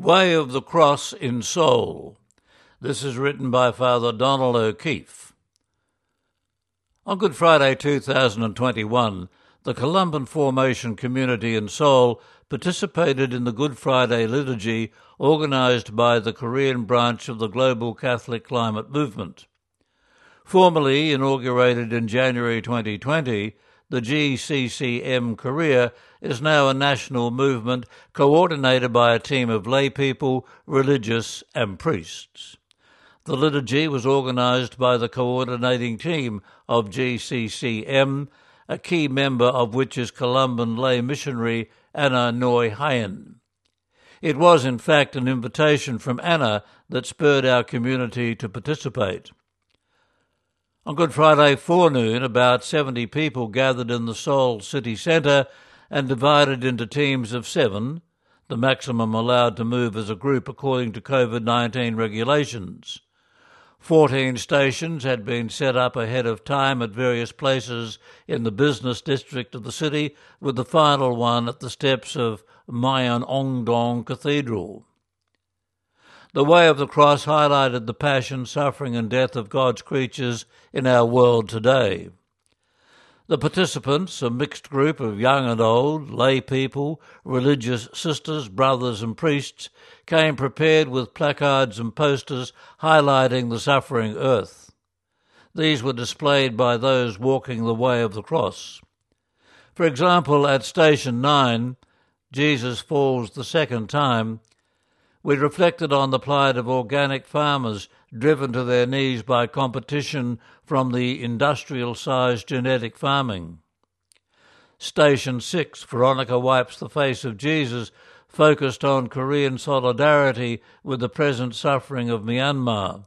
Way of the Cross in Seoul. This is written by Father Donald O'Keefe. On Good Friday 2021, the Columban Formation community in Seoul participated in the Good Friday liturgy organised by the Korean branch of the Global Catholic Climate Movement. Formally inaugurated in January 2020, the GCCM Korea is now a national movement coordinated by a team of lay people, religious, and priests. The liturgy was organised by the coordinating team of GCCM, a key member of which is Columban lay missionary Anna Noy Hyen. It was, in fact, an invitation from Anna that spurred our community to participate. On Good Friday forenoon, about 70 people gathered in the Seoul city centre and divided into teams of seven, the maximum allowed to move as a group according to COVID 19 regulations. Fourteen stations had been set up ahead of time at various places in the business district of the city, with the final one at the steps of Myeongdong Cathedral. The way of the cross highlighted the passion, suffering, and death of God's creatures in our world today. The participants, a mixed group of young and old, lay people, religious sisters, brothers, and priests, came prepared with placards and posters highlighting the suffering earth. These were displayed by those walking the way of the cross. For example, at Station 9, Jesus falls the second time, we reflected on the plight of organic farmers driven to their knees by competition from the industrial sized genetic farming. Station 6, Veronica Wipes the Face of Jesus, focused on Korean solidarity with the present suffering of Myanmar,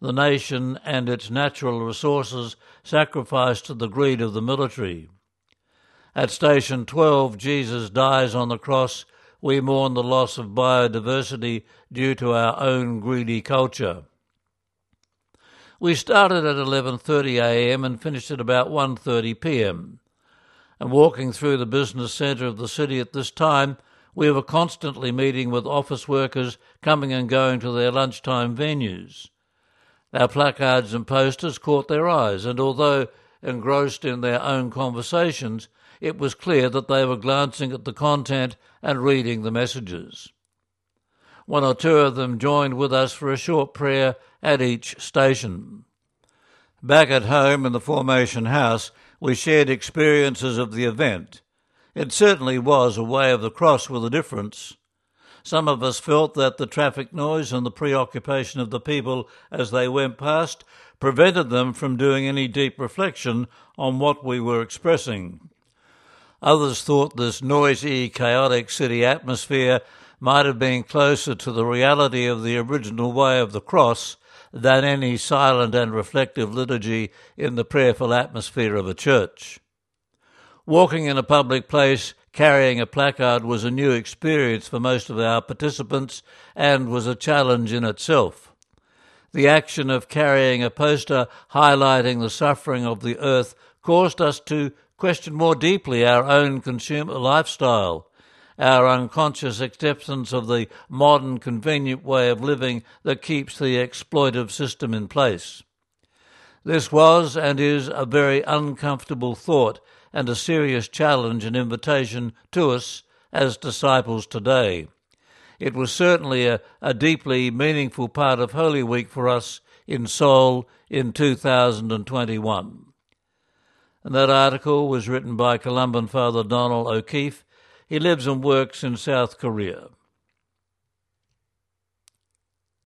the nation and its natural resources sacrificed to the greed of the military. At Station 12, Jesus dies on the cross we mourn the loss of biodiversity due to our own greedy culture. We started at 11:30 a.m. and finished at about 1:30 p.m. And walking through the business centre of the city at this time, we were constantly meeting with office workers coming and going to their lunchtime venues. Our placards and posters caught their eyes, and although engrossed in their own conversations, it was clear that they were glancing at the content and reading the messages. One or two of them joined with us for a short prayer at each station. Back at home in the Formation House, we shared experiences of the event. It certainly was a way of the cross with a difference. Some of us felt that the traffic noise and the preoccupation of the people as they went past prevented them from doing any deep reflection on what we were expressing. Others thought this noisy, chaotic city atmosphere might have been closer to the reality of the original way of the cross than any silent and reflective liturgy in the prayerful atmosphere of a church. Walking in a public place carrying a placard was a new experience for most of our participants and was a challenge in itself. The action of carrying a poster highlighting the suffering of the earth caused us to question more deeply our own consumer lifestyle, our unconscious acceptance of the modern convenient way of living that keeps the exploitive system in place. This was and is a very uncomfortable thought and a serious challenge and invitation to us as disciples today. It was certainly a, a deeply meaningful part of Holy Week for us in Seoul in 2021. And that article was written by Columban Father Donald O'Keefe. He lives and works in South Korea.